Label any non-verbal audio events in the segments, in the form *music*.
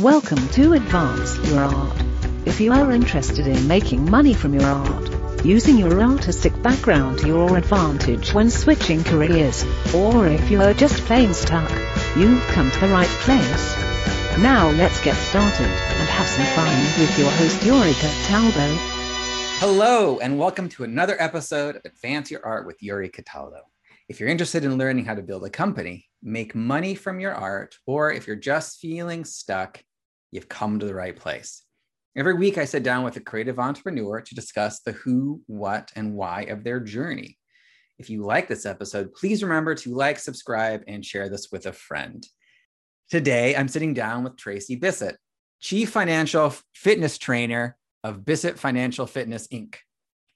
Welcome to Advance Your Art. If you are interested in making money from your art, using your artistic background to your advantage when switching careers, or if you are just plain stuck, you've come to the right place. Now let's get started and have some fun with your host Yuri Cataldo. Hello, and welcome to another episode of Advance Your Art with Yuri Cataldo. If you're interested in learning how to build a company, make money from your art, or if you're just feeling stuck, you've come to the right place. Every week, I sit down with a creative entrepreneur to discuss the who, what, and why of their journey. If you like this episode, please remember to like, subscribe, and share this with a friend. Today, I'm sitting down with Tracy Bissett, Chief Financial Fitness Trainer of Bissett Financial Fitness, Inc.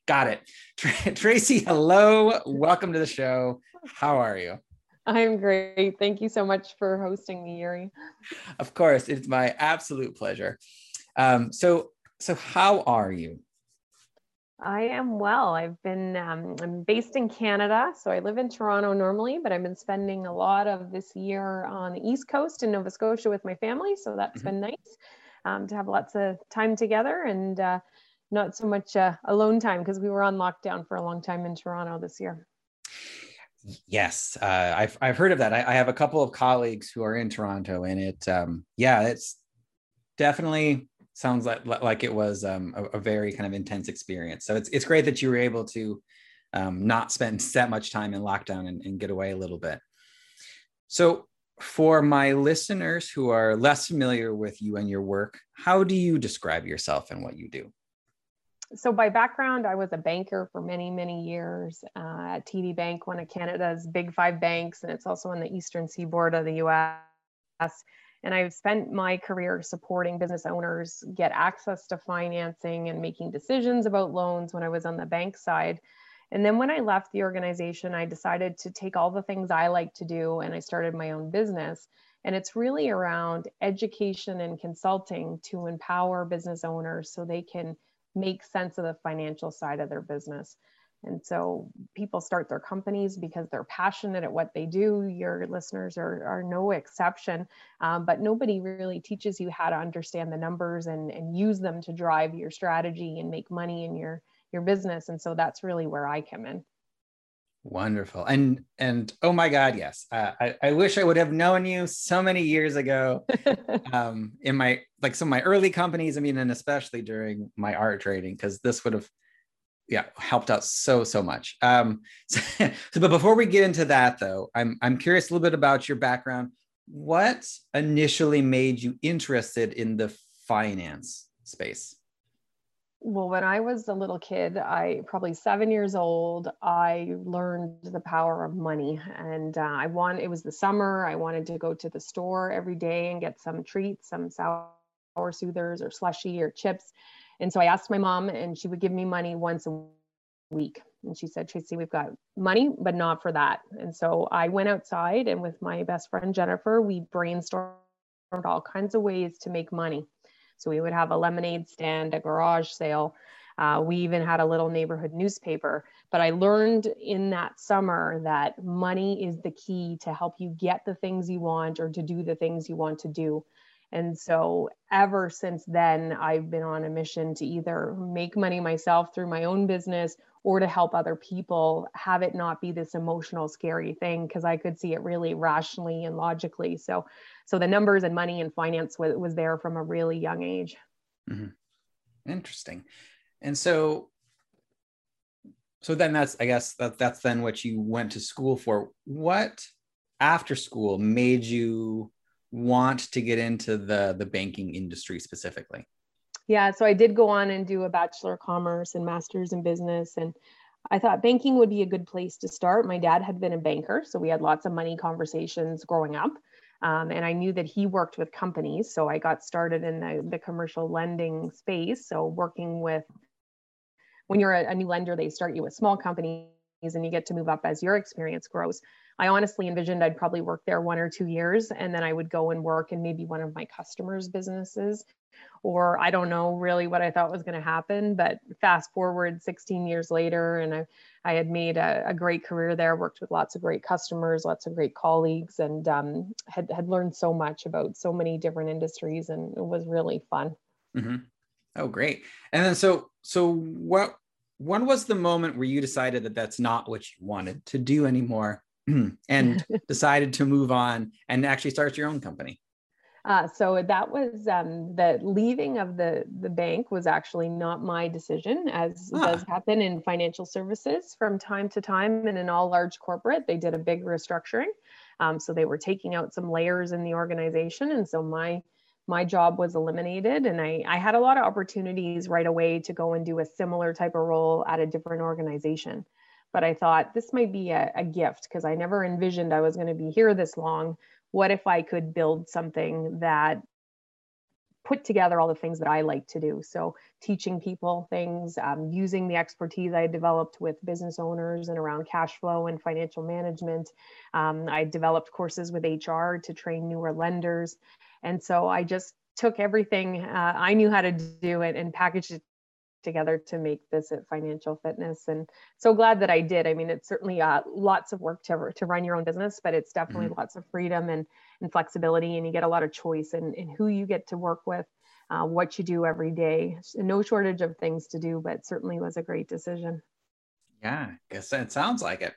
Got it. *laughs* Tracy, hello. Welcome to the show. How are you? I'm great. Thank you so much for hosting me, Yuri. Of course, it's my absolute pleasure. Um, so, so how are you? I am well. I've been um, I'm based in Canada, so I live in Toronto normally, but I've been spending a lot of this year on the East Coast in Nova Scotia with my family. So that's mm-hmm. been nice um, to have lots of time together and uh, not so much uh, alone time because we were on lockdown for a long time in Toronto this year. Yes, uh, I've I've heard of that. I, I, have a couple of colleagues who are in Toronto, and it um, yeah, it's definitely sounds like like it was um, a, a, very kind of intense experience. So it's it's great that you were able to um, not spend *laughs* that much time in lockdown and, and get away a little bit. So for my listeners who are less familiar with you and your work, how do you describe yourself and what you do? So by background, I was a banker for many, many years uh, at TD Bank, one of Canada's big five banks, and it's also on the eastern seaboard of the US. And I've spent my career supporting business owners get access to financing and making decisions about loans when I was on the bank side. And then when I left the organization, I decided to take all the things I like to do and I started my own business. And it's really around education and consulting to empower business owners so they can make sense of the financial side of their business. And so people start their companies because they're passionate at what they do. Your listeners are, are no exception, um, but nobody really teaches you how to understand the numbers and, and use them to drive your strategy and make money in your, your business. And so that's really where I come in. Wonderful. And and oh my God, yes. Uh, I, I wish I would have known you so many years ago. *laughs* um, in my like some of my early companies, I mean, and especially during my art trading, because this would have yeah helped out so so much. Um, *laughs* so, but before we get into that though, I'm I'm curious a little bit about your background. What initially made you interested in the finance space? Well, when I was a little kid, I probably seven years old, I learned the power of money. And uh, I want it was the summer. I wanted to go to the store every day and get some treats, some sour soothers or slushy or chips. And so I asked my mom, and she would give me money once a week. And she said, Tracy, we've got money, but not for that. And so I went outside, and with my best friend Jennifer, we brainstormed all kinds of ways to make money. So we would have a lemonade stand, a garage sale. Uh, we even had a little neighborhood newspaper. But I learned in that summer that money is the key to help you get the things you want or to do the things you want to do. And so, ever since then, I've been on a mission to either make money myself through my own business or to help other people have it not be this emotional, scary thing, because I could see it really rationally and logically. So, so the numbers and money and finance was, was there from a really young age. Mm-hmm. Interesting. And so, so then that's, I guess that that's then what you went to school for. What after school made you want to get into the the banking industry specifically? Yeah, so I did go on and do a bachelor of commerce and masters in business and I thought banking would be a good place to start. My dad had been a banker, so we had lots of money conversations growing up. Um, and I knew that he worked with companies. So I got started in the, the commercial lending space. So working with, when you're a, a new lender, they start you with small companies and you get to move up as your experience grows. I honestly envisioned I'd probably work there one or two years and then I would go and work in maybe one of my customers' businesses. Or I don't know really what I thought was going to happen. But fast forward 16 years later, and I, I had made a, a great career there, worked with lots of great customers, lots of great colleagues, and um, had, had learned so much about so many different industries. And it was really fun. Mm-hmm. Oh, great. And then so, so what, when was the moment where you decided that that's not what you wanted to do anymore *clears throat* and *laughs* decided to move on and actually start your own company? Uh, so that was um, the leaving of the the bank was actually not my decision, as ah. does happen in financial services from time to time. And in all large corporate, they did a big restructuring, um, so they were taking out some layers in the organization, and so my my job was eliminated and I, I had a lot of opportunities right away to go and do a similar type of role at a different organization but i thought this might be a, a gift because i never envisioned i was going to be here this long what if i could build something that put together all the things that i like to do? So teaching people things um, using the expertise i developed with business owners and around cash flow and financial management. Um, i developed courses with hr to train newer lenders. And so I just took everything uh, I knew how to do it and packaged it together to make Bissett financial fitness and so glad that i did. I mean it's certainly uh, lots of work to, to run your own business but it's definitely mm-hmm. lots of freedom and, and flexibility and you get a lot of choice in, in who you get to work with uh, what you do every day. No shortage of things to do but certainly was a great decision. Yeah I guess it sounds like it.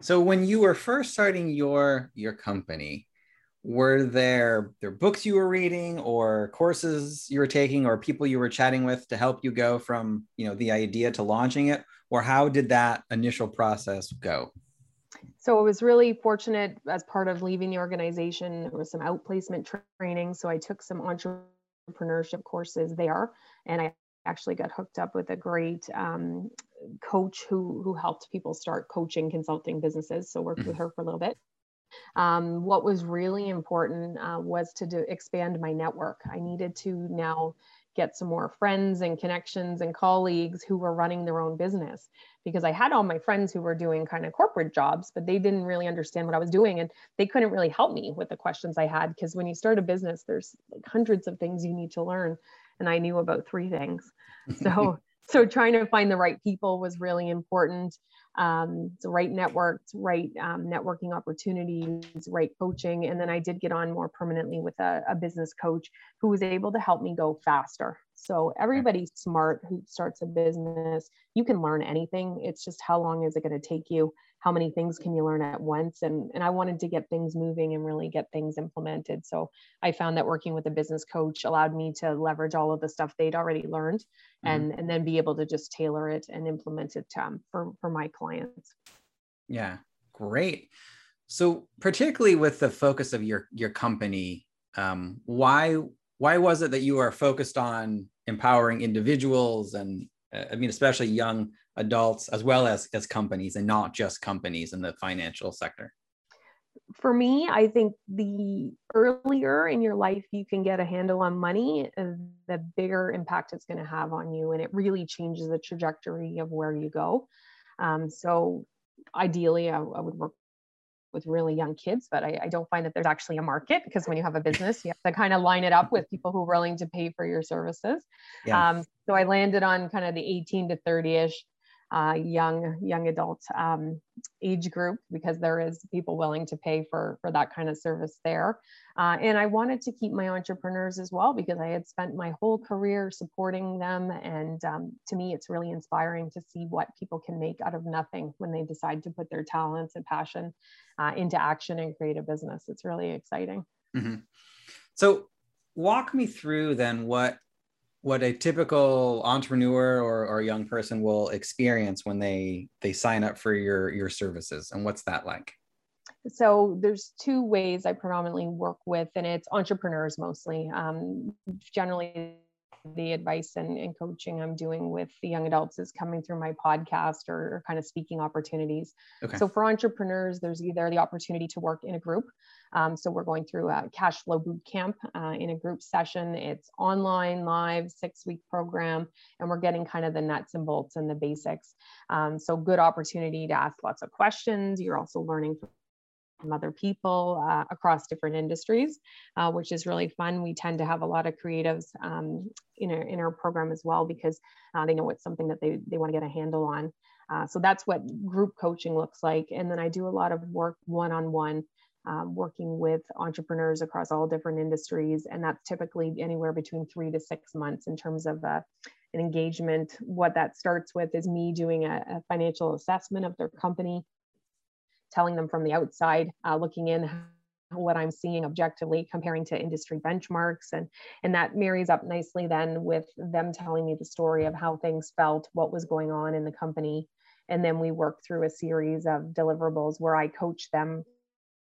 So when you were first starting your your company were there there books you were reading or courses you were taking or people you were chatting with to help you go from you know the idea to launching it or how did that initial process go so I was really fortunate as part of leaving the organization. There was some outplacement training. So I took some entrepreneurship courses there and I actually got hooked up with a great um, coach who, who helped people start coaching consulting businesses. So worked mm-hmm. with her for a little bit. Um, what was really important uh, was to do, expand my network. I needed to now get some more friends and connections and colleagues who were running their own business because I had all my friends who were doing kind of corporate jobs, but they didn't really understand what I was doing and they couldn't really help me with the questions I had because when you start a business, there's like hundreds of things you need to learn. And I knew about three things. *laughs* So so trying to find the right people was really important um, the right networks, right um, networking opportunities, right coaching. And then I did get on more permanently with a, a, business coach who was able to help me go faster. So everybody's smart who starts a business. You can learn anything. It's just how long is it going to take you? how many things can you learn at once and and i wanted to get things moving and really get things implemented so i found that working with a business coach allowed me to leverage all of the stuff they'd already learned mm-hmm. and and then be able to just tailor it and implement it um, for for my clients yeah great so particularly with the focus of your your company um, why why was it that you are focused on empowering individuals and uh, i mean especially young adults as well as as companies and not just companies in the financial sector? For me i think the earlier in your life you can get a handle on money uh, the bigger impact it's going to have on you and it really changes the trajectory of where you go. Um, so ideally I, I, would work with really young kids but I, I, don't find that there's actually a market because when you have a business you have to kind of line it up with *laughs* people who are willing to pay for your services yeah. um, so i landed on kind of the 18 to 30ish uh, young young adult um, age group because there is people willing to pay for for that kind of service there. Uh, and i wanted to keep my entrepreneurs as well because i had spent my whole career supporting them and um, to me it's really inspiring to see what people can make out of nothing when they decide to put their talents and passion uh, into action and create a business. It's really exciting. Mm-hmm. so walk me through then what what a typical entrepreneur or, or young person will experience when they they sign up for your your services and what's that like? So there's two ways i predominantly work with and it's entrepreneurs mostly. Um, generally the advice and, and, coaching I'm doing with the young adults is coming through my podcast or, or kind of speaking opportunities. Okay. So for entrepreneurs, there's either the opportunity to work in a group. Um, so we're going through a cash flow boot camp uh, in a group session. It's online, live, six week program, and we're getting kind of the nuts and bolts and the basics. Um, so good opportunity to ask lots of questions. You're also learning other people uh, across different industries, uh, which is really fun. We tend to have a lot of creatives um, in, our, in our program as well because uh, they know it's something that they, they want to get a handle on. Uh, so that's what group coaching looks like. And then I do a lot of work one on one. Um, working with entrepreneurs across all different industries. And that's typically anywhere between three to six months in terms of uh, an engagement. What that starts with is me doing a, a financial assessment of their company, telling them from the outside, uh, looking in what I'm seeing objectively, comparing to industry benchmarks. And, and that marries up nicely then with them telling me the story of how things felt, what was going on in the company. And then we work through a series of deliverables where I coach them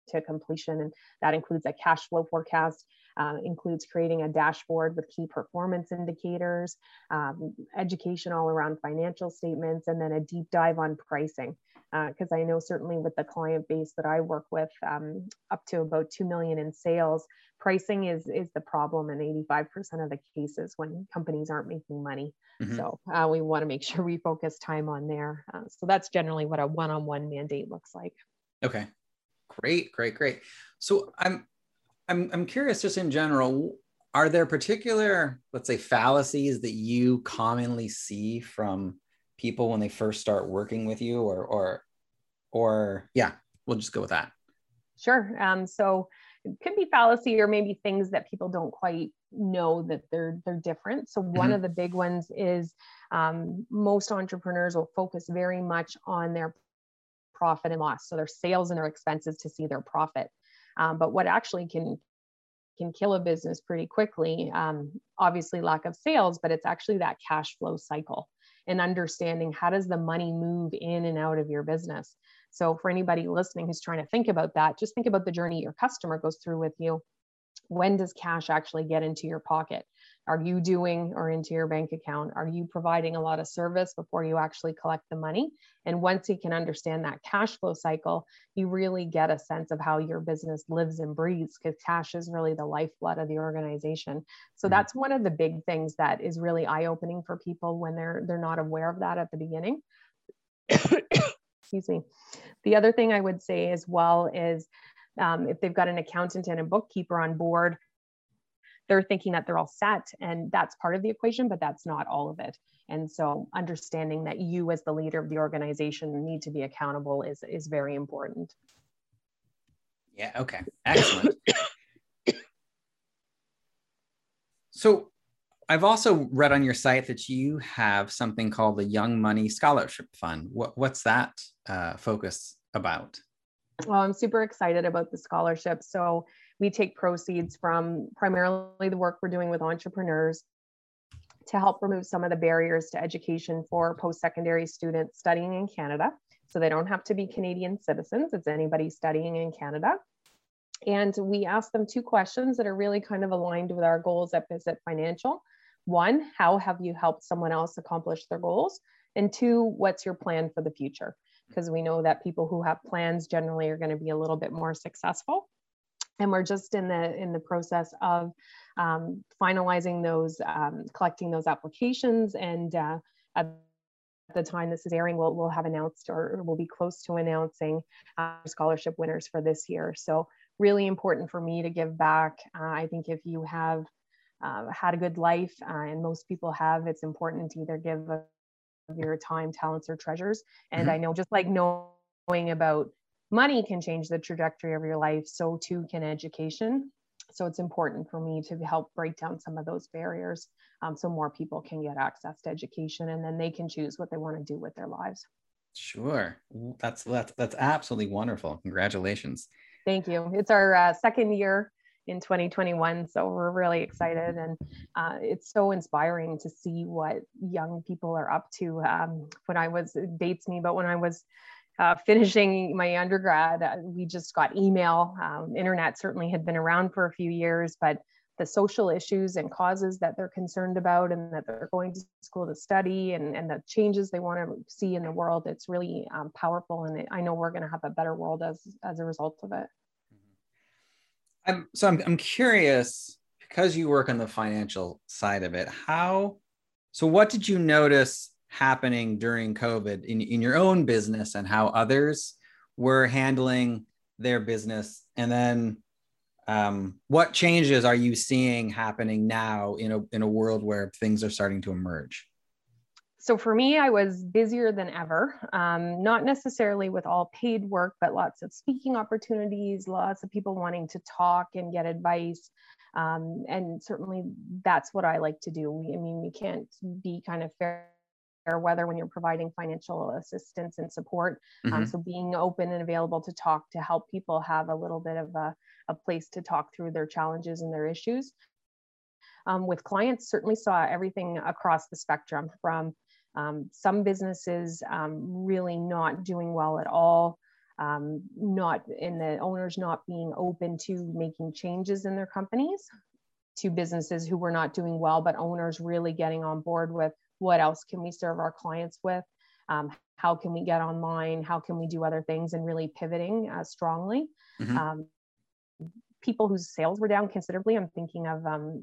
to completion. And that includes a cash flow forecast, uh, includes creating a dashboard with key performance indicators, um, education all around financial statements, and then a deep dive on pricing because uh, I know certainly with the client base that I work with, um, up to about two million in sales, pricing is is the problem in 85% of the cases when companies aren't making money. Mm-hmm. So uh, we want to make *laughs* sure we focus time on there. Uh, so that's generally what a one-on-one mandate looks like. Okay, great, great, great. So I'm I'm I'm curious, just in general, are there particular, let's say, fallacies that you commonly see from people when they first start working with you or or or yeah we'll just go with that. Sure. Um, so it could be fallacy or maybe things that people don't quite know that they're they're different. So one mm-hmm. of the big ones is um, most entrepreneurs will focus very much on their profit and loss. So their sales and their expenses to see their profit. Um, but what actually can can kill a business pretty quickly um, obviously lack of sales but it's actually that cash flow cycle and understanding how does the money move in and out of your business. So for anybody listening who's trying to think about that, just think about the journey your customer goes through with you. When does cash actually get into your pocket? Are you doing or into your bank account? Are you providing a lot of service before you actually collect the money? And once you can understand that cash flow cycle, you really get a sense of how your business lives and breathes because cash is really the lifeblood of the organization. So mm-hmm. that's one of the big things that is really eye-opening for people when they're they're not aware of that at the beginning. Excuse me. The other thing I would say as well is um, if they've got an accountant and a bookkeeper on board, they're thinking that they're all set and that's part of the equation but that's not all of it and so understanding that you as the leader of the organization need to be accountable is is very important yeah okay excellent so I've also read on your site that you have something called the Young Money Scholarship Fund. What, what's that uh, focus about? Well, I'm super excited about the scholarship. So we take proceeds from primarily the work we're doing with entrepreneurs to help remove some of the barriers to education for post-secondary students studying in Canada. So they don't have to be Canadian citizens, it's anybody studying in Canada. And we ask them two questions that are really kind of aligned with our goals at Bissett Financial. One, how have you helped someone else accomplish their goals? And two, what's your plan for the future? Because we know that people who have plans generally are going to be a little bit more successful and we're just in the in the process of um, finalizing those um, collecting those applications and uh, at the time this is airing we'll, we'll have announced or we'll be close to announcing uh, scholarship winners for this year. So really important for me to give back. Uh, i think if you have uh, had a good life uh, and most people have it's important to either give of your time talents or treasures. And mm-hmm. i know just like knowing about money can change the trajectory of your life, so too can education. So it's important for me to help break down some of those barriers um, so more people can get access to education and then they can choose what they want to do with their lives. Sure. That's that's that's absolutely wonderful. Congratulations. Thank you. It's our uh, second year in 2021 so we're really excited and uh, it's so inspiring to see what young people are up to um, when i was dates me but when i was uh, finishing my undergrad, uh, we just got email. Um, internet certainly had been around for a few years, but the social issues and causes that they're concerned about and that they're going to school to study and, and the changes they want to see in the world, it's really um, powerful. And I know we're going to have a better world as, as a result of it. Mm-hmm. I'm, so I'm, I'm curious because you work on the financial side of it, how, so what did you notice happening during COVID in, in your own business and how others were handling their business? And then um, what changes are you seeing happening now in a in a world where things are starting to emerge? So for me i was busier than ever um, not necessarily with all paid work but lots of speaking opportunities lots of people wanting to talk and get advice. Um, and certainly that's what i like to do. I mean we can't be kind of fair weather when you're providing financial assistance and support. Um, mm-hmm. Um, so being open and available to talk to help people have a little bit of a, a place to talk through their challenges and their issues. Um, with clients, certainly saw everything across the spectrum from um, some businesses um, really not doing well at all. Um, not in the owners not being open to making changes in their companies to businesses who were not doing well, but owners really getting on board with what else can we serve our clients with? Um, how can we get online? How can we do other things and really pivoting uh, strongly? Mm-hmm. um, people whose sales were down considerably i'm thinking of um,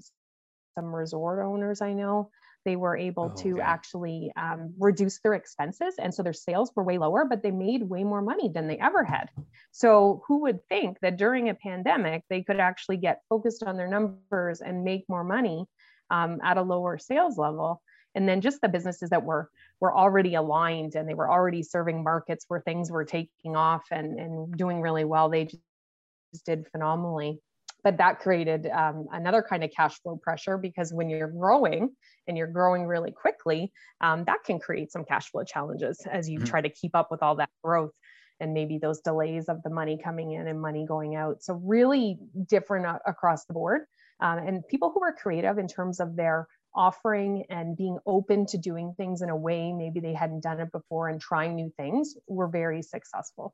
some resort owners i know they were able oh, to okay. actually um, reduce their expenses and so their sales were way lower but they made way more money than they ever had. So who would think that during a pandemic they could actually get focused on their numbers and make more money um, at a lower sales level and then just the businesses that were were already aligned and they were already serving markets where things were taking off and and doing really well they just did phenomenally but that created um, another kind of cash flow pressure because when you're growing and you're growing really quickly um, that can create some cash flow challenges as you mm-hmm. try to keep up with all that growth and maybe those delays of the money coming in and money going out so really different uh, across the board um, and people who are creative in terms of their offering and being open to doing things in a way maybe they hadn't done it before and trying new things were very successful.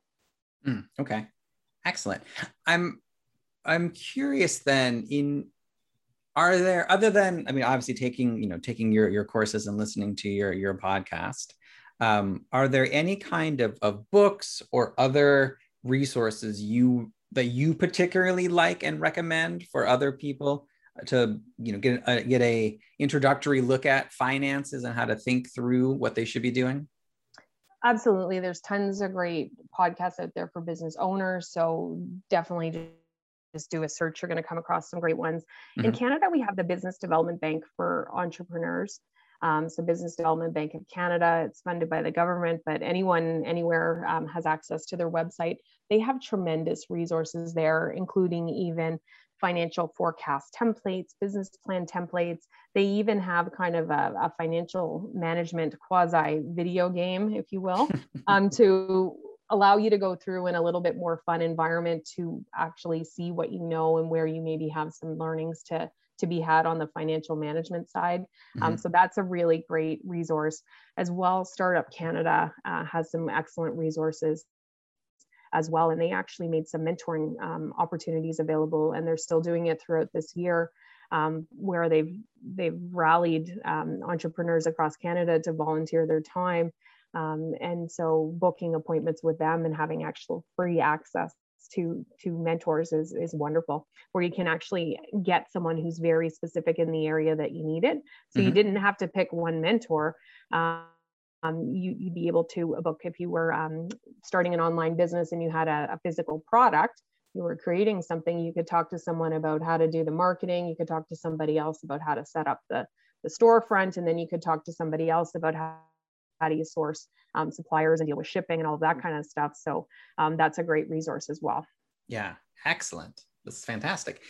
Mm, okay, excellent. I'm I'm curious then in are there other than I mean obviously taking you know taking your your courses and listening to your your podcast um, are there any kind of, of books or other resources you that you particularly like and recommend for other people to you know get a, get a introductory look at finances and how to think through what they should be doing? Absolutely. There's tons of great podcasts out there for business owners. So definitely just do a search. You're going to come across some great ones. Mm-hmm. in canada we have the business development bank for entrepreneurs. Um, so business development bank of canada it's funded by the government but anyone anywhere um, has access to their website. They have tremendous resources there including even financial forecast templates, business plan templates. They even have kind of a, a financial management quasi video game, if you will, *laughs* um, to allow you to go through in a little bit more fun environment to actually see what you know and where you maybe have some learnings to to be had on the financial management side. Um, mm-hmm. Um, so that's a really great resource as well. Startup Canada uh, has some excellent resources as well. And they actually made some mentoring um, opportunities available, and they're still doing it throughout this year, um, where they've they've rallied um, entrepreneurs across Canada to volunteer their time. Um, and so booking appointments with them and having actual free access to to mentors is is wonderful where you can actually get someone who's very specific in the area that you need it so mm-hmm. you didn't have to pick one mentor um, um, you, would be able to book if you were um, starting an online business and you had a, a, physical product you were creating something you could talk to someone about how to do the marketing you could talk to somebody else about how to set up the, the storefront and then you could talk to somebody else about how, how do you source um, suppliers and deal with shipping and all that kind of stuff. So um, that's a great resource as well. Yeah excellent. This is fantastic.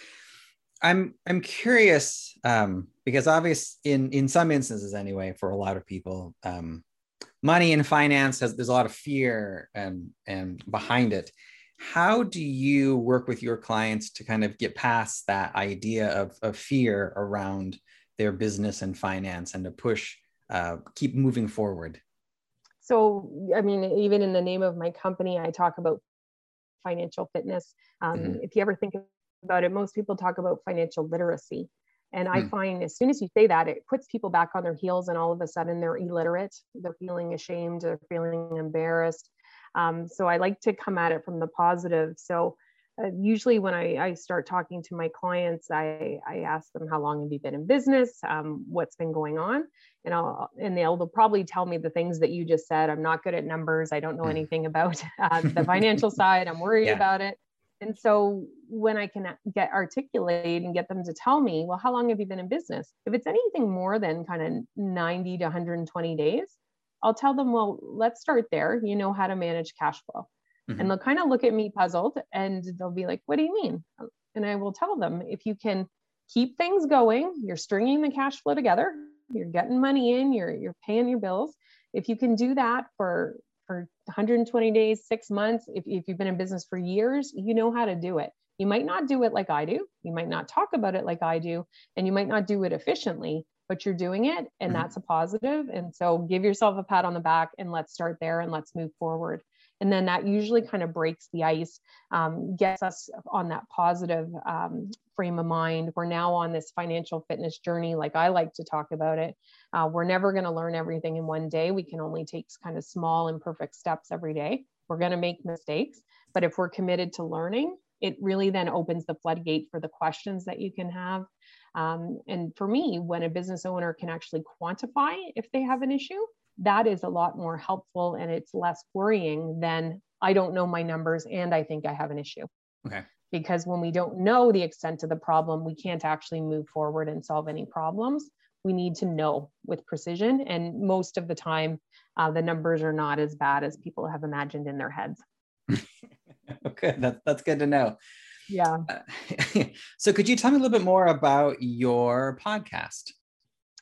I'm I'm curious um, because obvious in in some instances anyway for a lot of people um, money and finance has there's a lot of fear and and behind it. How do you work with your clients to kind of get past that idea of, of fear around their business and finance and to push uh, keep moving forward? So i mean even in the name of my company i talk about financial fitness. Um, mm-hmm. if you ever think about it most people talk about financial literacy and I hmm. find as soon as you say that, it puts people back on their heels, and all of a sudden they're illiterate. They're feeling ashamed. They're feeling embarrassed. Um, so I like to come at it from the positive. So uh, usually when I, I start talking to my clients, I, I ask them how long have you been in business, um, what's been going on, and I'll and they'll, they'll probably tell me the things that you just said. I'm not good at numbers. I don't know mm. anything about uh, the *laughs* financial side. I'm worried yeah. about it. And so when I can get articulate and get them to tell me, well, how long have you been in business? If it's anything more than kind of 90 to 120 days, I'll tell them, well, let's start there. You know how to manage cash flow. Mm-hmm. And they'll kind of look at me puzzled and they'll be like, what do you mean? And I will tell them if you can keep things going, you're stringing the cash flow together, you're getting money in, you're you're paying your bills. If you can do that for for 120 days, six months, if, if you've been in business for years, you know how to do it. You might not do it like I do. You might not talk about it like I do, and you might not do it efficiently, but you're doing it, and mm-hmm. that's a positive. And so give yourself a pat on the back and let's start there and let's move forward and then that usually kind of breaks the ice um, gets us on that positive um, frame of mind. We're now on this financial fitness journey like i like to talk about it. Uh, we're never going to learn everything in one day. We can only take kind of small imperfect steps every day. We're going to make mistakes but if we're committed to learning it really then opens the floodgate for the questions that you can have. Um, and for me when a business owner can actually quantify if they have an issue that is a lot more helpful and it's less worrying than I don't know my numbers and I think I have an issue. Okay. Because when we don't know the extent of the problem, we can't actually move forward and solve any problems. We need to know with precision. And most of the time, uh, the numbers are not as bad as people have imagined in their heads. *laughs* okay, that, that's good to know. Yeah. Uh, *laughs* so, could you tell me a little bit more about your podcast?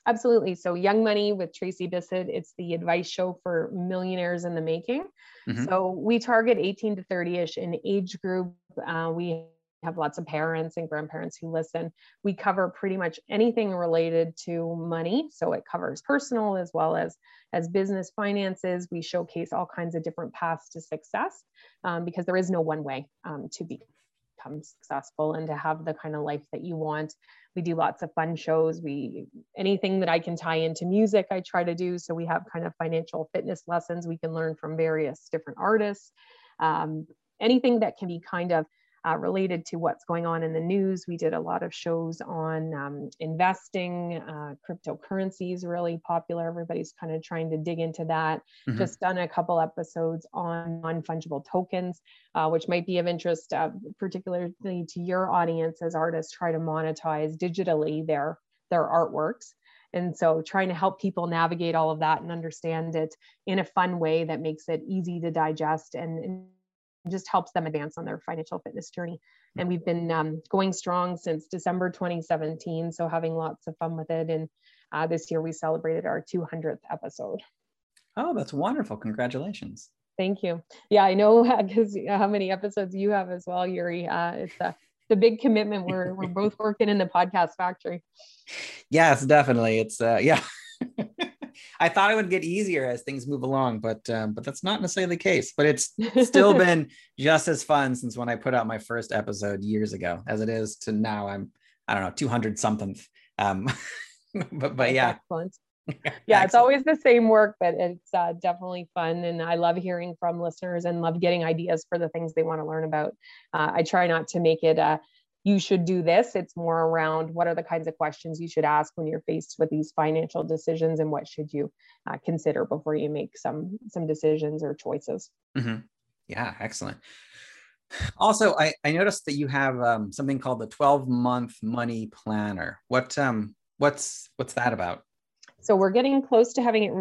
Absolutely. So, Young Money with Tracy Bissett, it's the advice show for millionaires in the making. Mm-hmm. So, we target 18 to 30 ish in age group. Uh, we have lots of parents and grandparents who listen. We cover pretty much anything related to money. So, it covers personal as well as, as business finances. We showcase all kinds of different paths to success um, because there is no one way um, to become successful and to have the kind of life that you want we do lots of fun shows. We anything that i can tie into music i try to do. So we have kind of financial fitness lessons we can learn from various different artists. Um, anything that can be kind of uh, related to what's going on in the news. We did a lot of shows on um, investing, uh, cryptocurrencies really popular. Everybody's kind of trying to dig into that. Mm-hmm. Just done a couple episodes on non fungible tokens, uh, which might be of interest, uh, particularly to your audience as artists try to monetize digitally their their artworks. And so trying to help people navigate all of that and understand it in a fun way that makes it easy to digest and, and just helps them advance on their financial fitness journey. And we've been um, going strong since December 2017, so having lots of fun with it. And uh, this year we celebrated our 200th episode. Oh, that's wonderful! Congratulations. Thank you. Yeah, I know *laughs* because how many episodes you have as well, Yuri. Uh, it's a the big commitment. We're we're *laughs* both working in the podcast factory. Yes, definitely. It's uh, yeah. *laughs* I thought it would get easier as things move along, but um, but that's not necessarily the case. But it's *laughs* still been just as fun since when I put out my first episode years ago as it is to now. I'm I don't know 200 something. Um, *laughs* but but yeah. Excellent. *laughs* yeah, it's always the same work, but it's uh, definitely fun. And I love hearing from listeners and love getting ideas for the things they want to learn about. Uh, I try not to make it a you should do this. It's more around what are the kinds of questions you should ask when you're faced with these financial decisions and what should you uh, consider before you make some some decisions or choices. Mm-hmm. Yeah, excellent. *sighs* Also, I, I noticed that you have um, something called the 12 month money planner. What um what's what's that about? So we're getting close to having it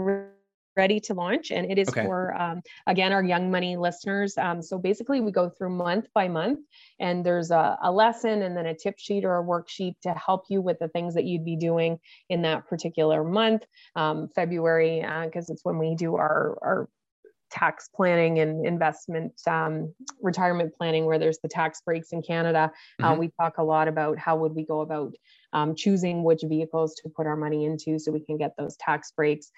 ready to launch and it is okay. for um, again our young money listeners um, so basically we go through month by month and there's a, a, lesson and then a tip sheet or a worksheet to help you with the things that you'd be doing in that particular month um, february because uh, it's when we do our, our tax planning and investment um, retirement planning where there's the tax breaks in canada uh, mm-hmm. uh, we talk a lot about how would we go about um, choosing which vehicles to put our money into so we can get those tax breaks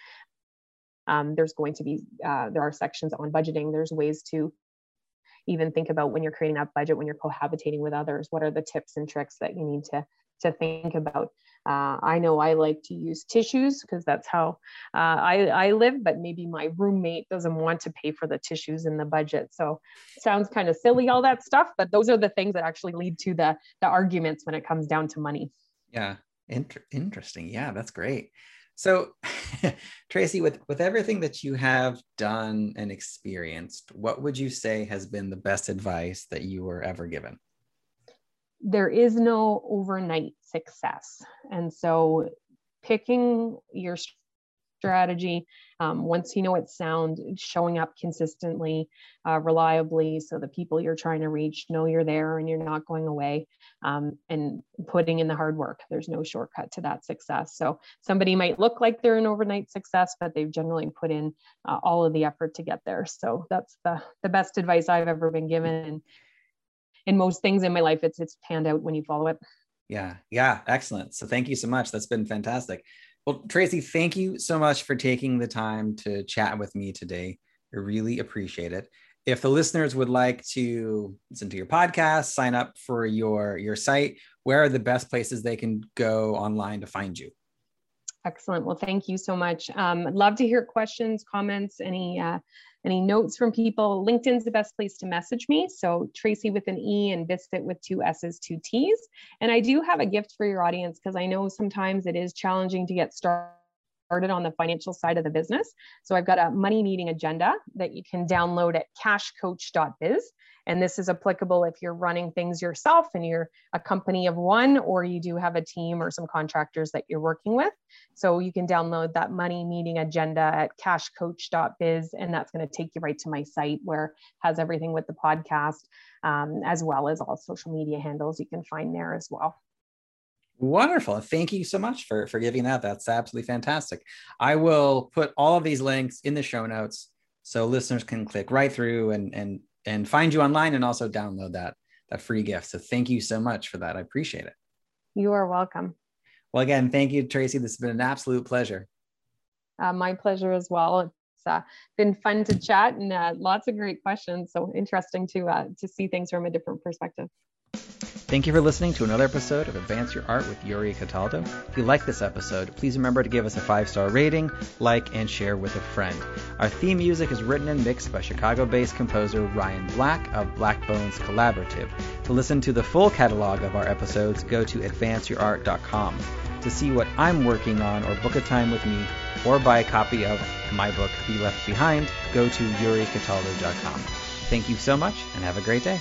um, there's going to be, uh, there are sections on budgeting. There's ways to even think about when you're creating that budget, when you're cohabitating with others, what are the tips and tricks that you need to, to think about. Uh, I know I like to use tissues because that's how uh, I, I live, but maybe my roommate doesn't want to pay for the tissues in the budget. So sounds kind of silly, all that stuff, but those are the things that actually lead to the, the arguments when it comes down to money. Yeah, Inter- interesting. Yeah, that's great. So, *laughs* Tracy, with with everything that you have done and experienced, what would you say has been the best advice that you were ever given? There is no overnight success, and so picking your strategy. Um, once you know it's sound, showing up consistently, uh, reliably, so the people you're trying to reach know you're there and you're not going away, um, and putting in the hard work. There's no shortcut to that success. So somebody might look like they're an overnight success, but they've generally put in uh, all of the effort to get there. So that's the the best advice I've ever been given. And in most things in my life, it's it's panned out when you follow it. Yeah, yeah, excellent. So thank you so much. That's been fantastic. Well, Tracy, thank you so much for taking the time to chat with me today. I really appreciate it. If the listeners would like to listen to your podcast, sign up for your your site, where are the best places they can go online to find you? Excellent. Well, thank you so much. Um, I'd love to hear questions, comments, any uh, any notes from people. LinkedIn's the best place to message me. So Tracy with an E and Bissett with two S's, two T's. And I do have a gift for your audience because I know sometimes it is challenging to get started on the financial side of the business. So I've got a money meeting agenda that you can download at cashcoach.biz. And this is applicable if you're running things yourself and you're a company of one, or you do have a team or some contractors that you're working with. So you can download that money meeting agenda at cashcoach.biz. And that's going to take you right to my site where has everything with the podcast, um, as well as all social media handles you can find there as well. Wonderful. Thank you so much for, for giving that. That's absolutely fantastic. I will put all of these links in the show notes so listeners can click right through and, and, and find you online and also download that, that free gift. So thank you so much for that. I appreciate it. You are welcome. Well, again, thank you, Tracy. This has been an absolute pleasure. Uh, my pleasure as well. It's uh, been fun to chat and uh, lots of great questions. So interesting to uh, to see things from a different perspective. Thank you for listening to another episode of Advance Your Art with Yuri Cataldo. If you like this episode, please remember to give us a five star rating, like, and share with a friend. Our theme music is written and mixed by Chicago based composer Ryan Black of Black Bones Collaborative. To listen to the full catalog of our episodes, go to advanceyourart.com. To see what I'm working on or book a time with me or buy a copy of my book, Be Left Behind, go to yuricataldo.com. Thank you so much and have a great day.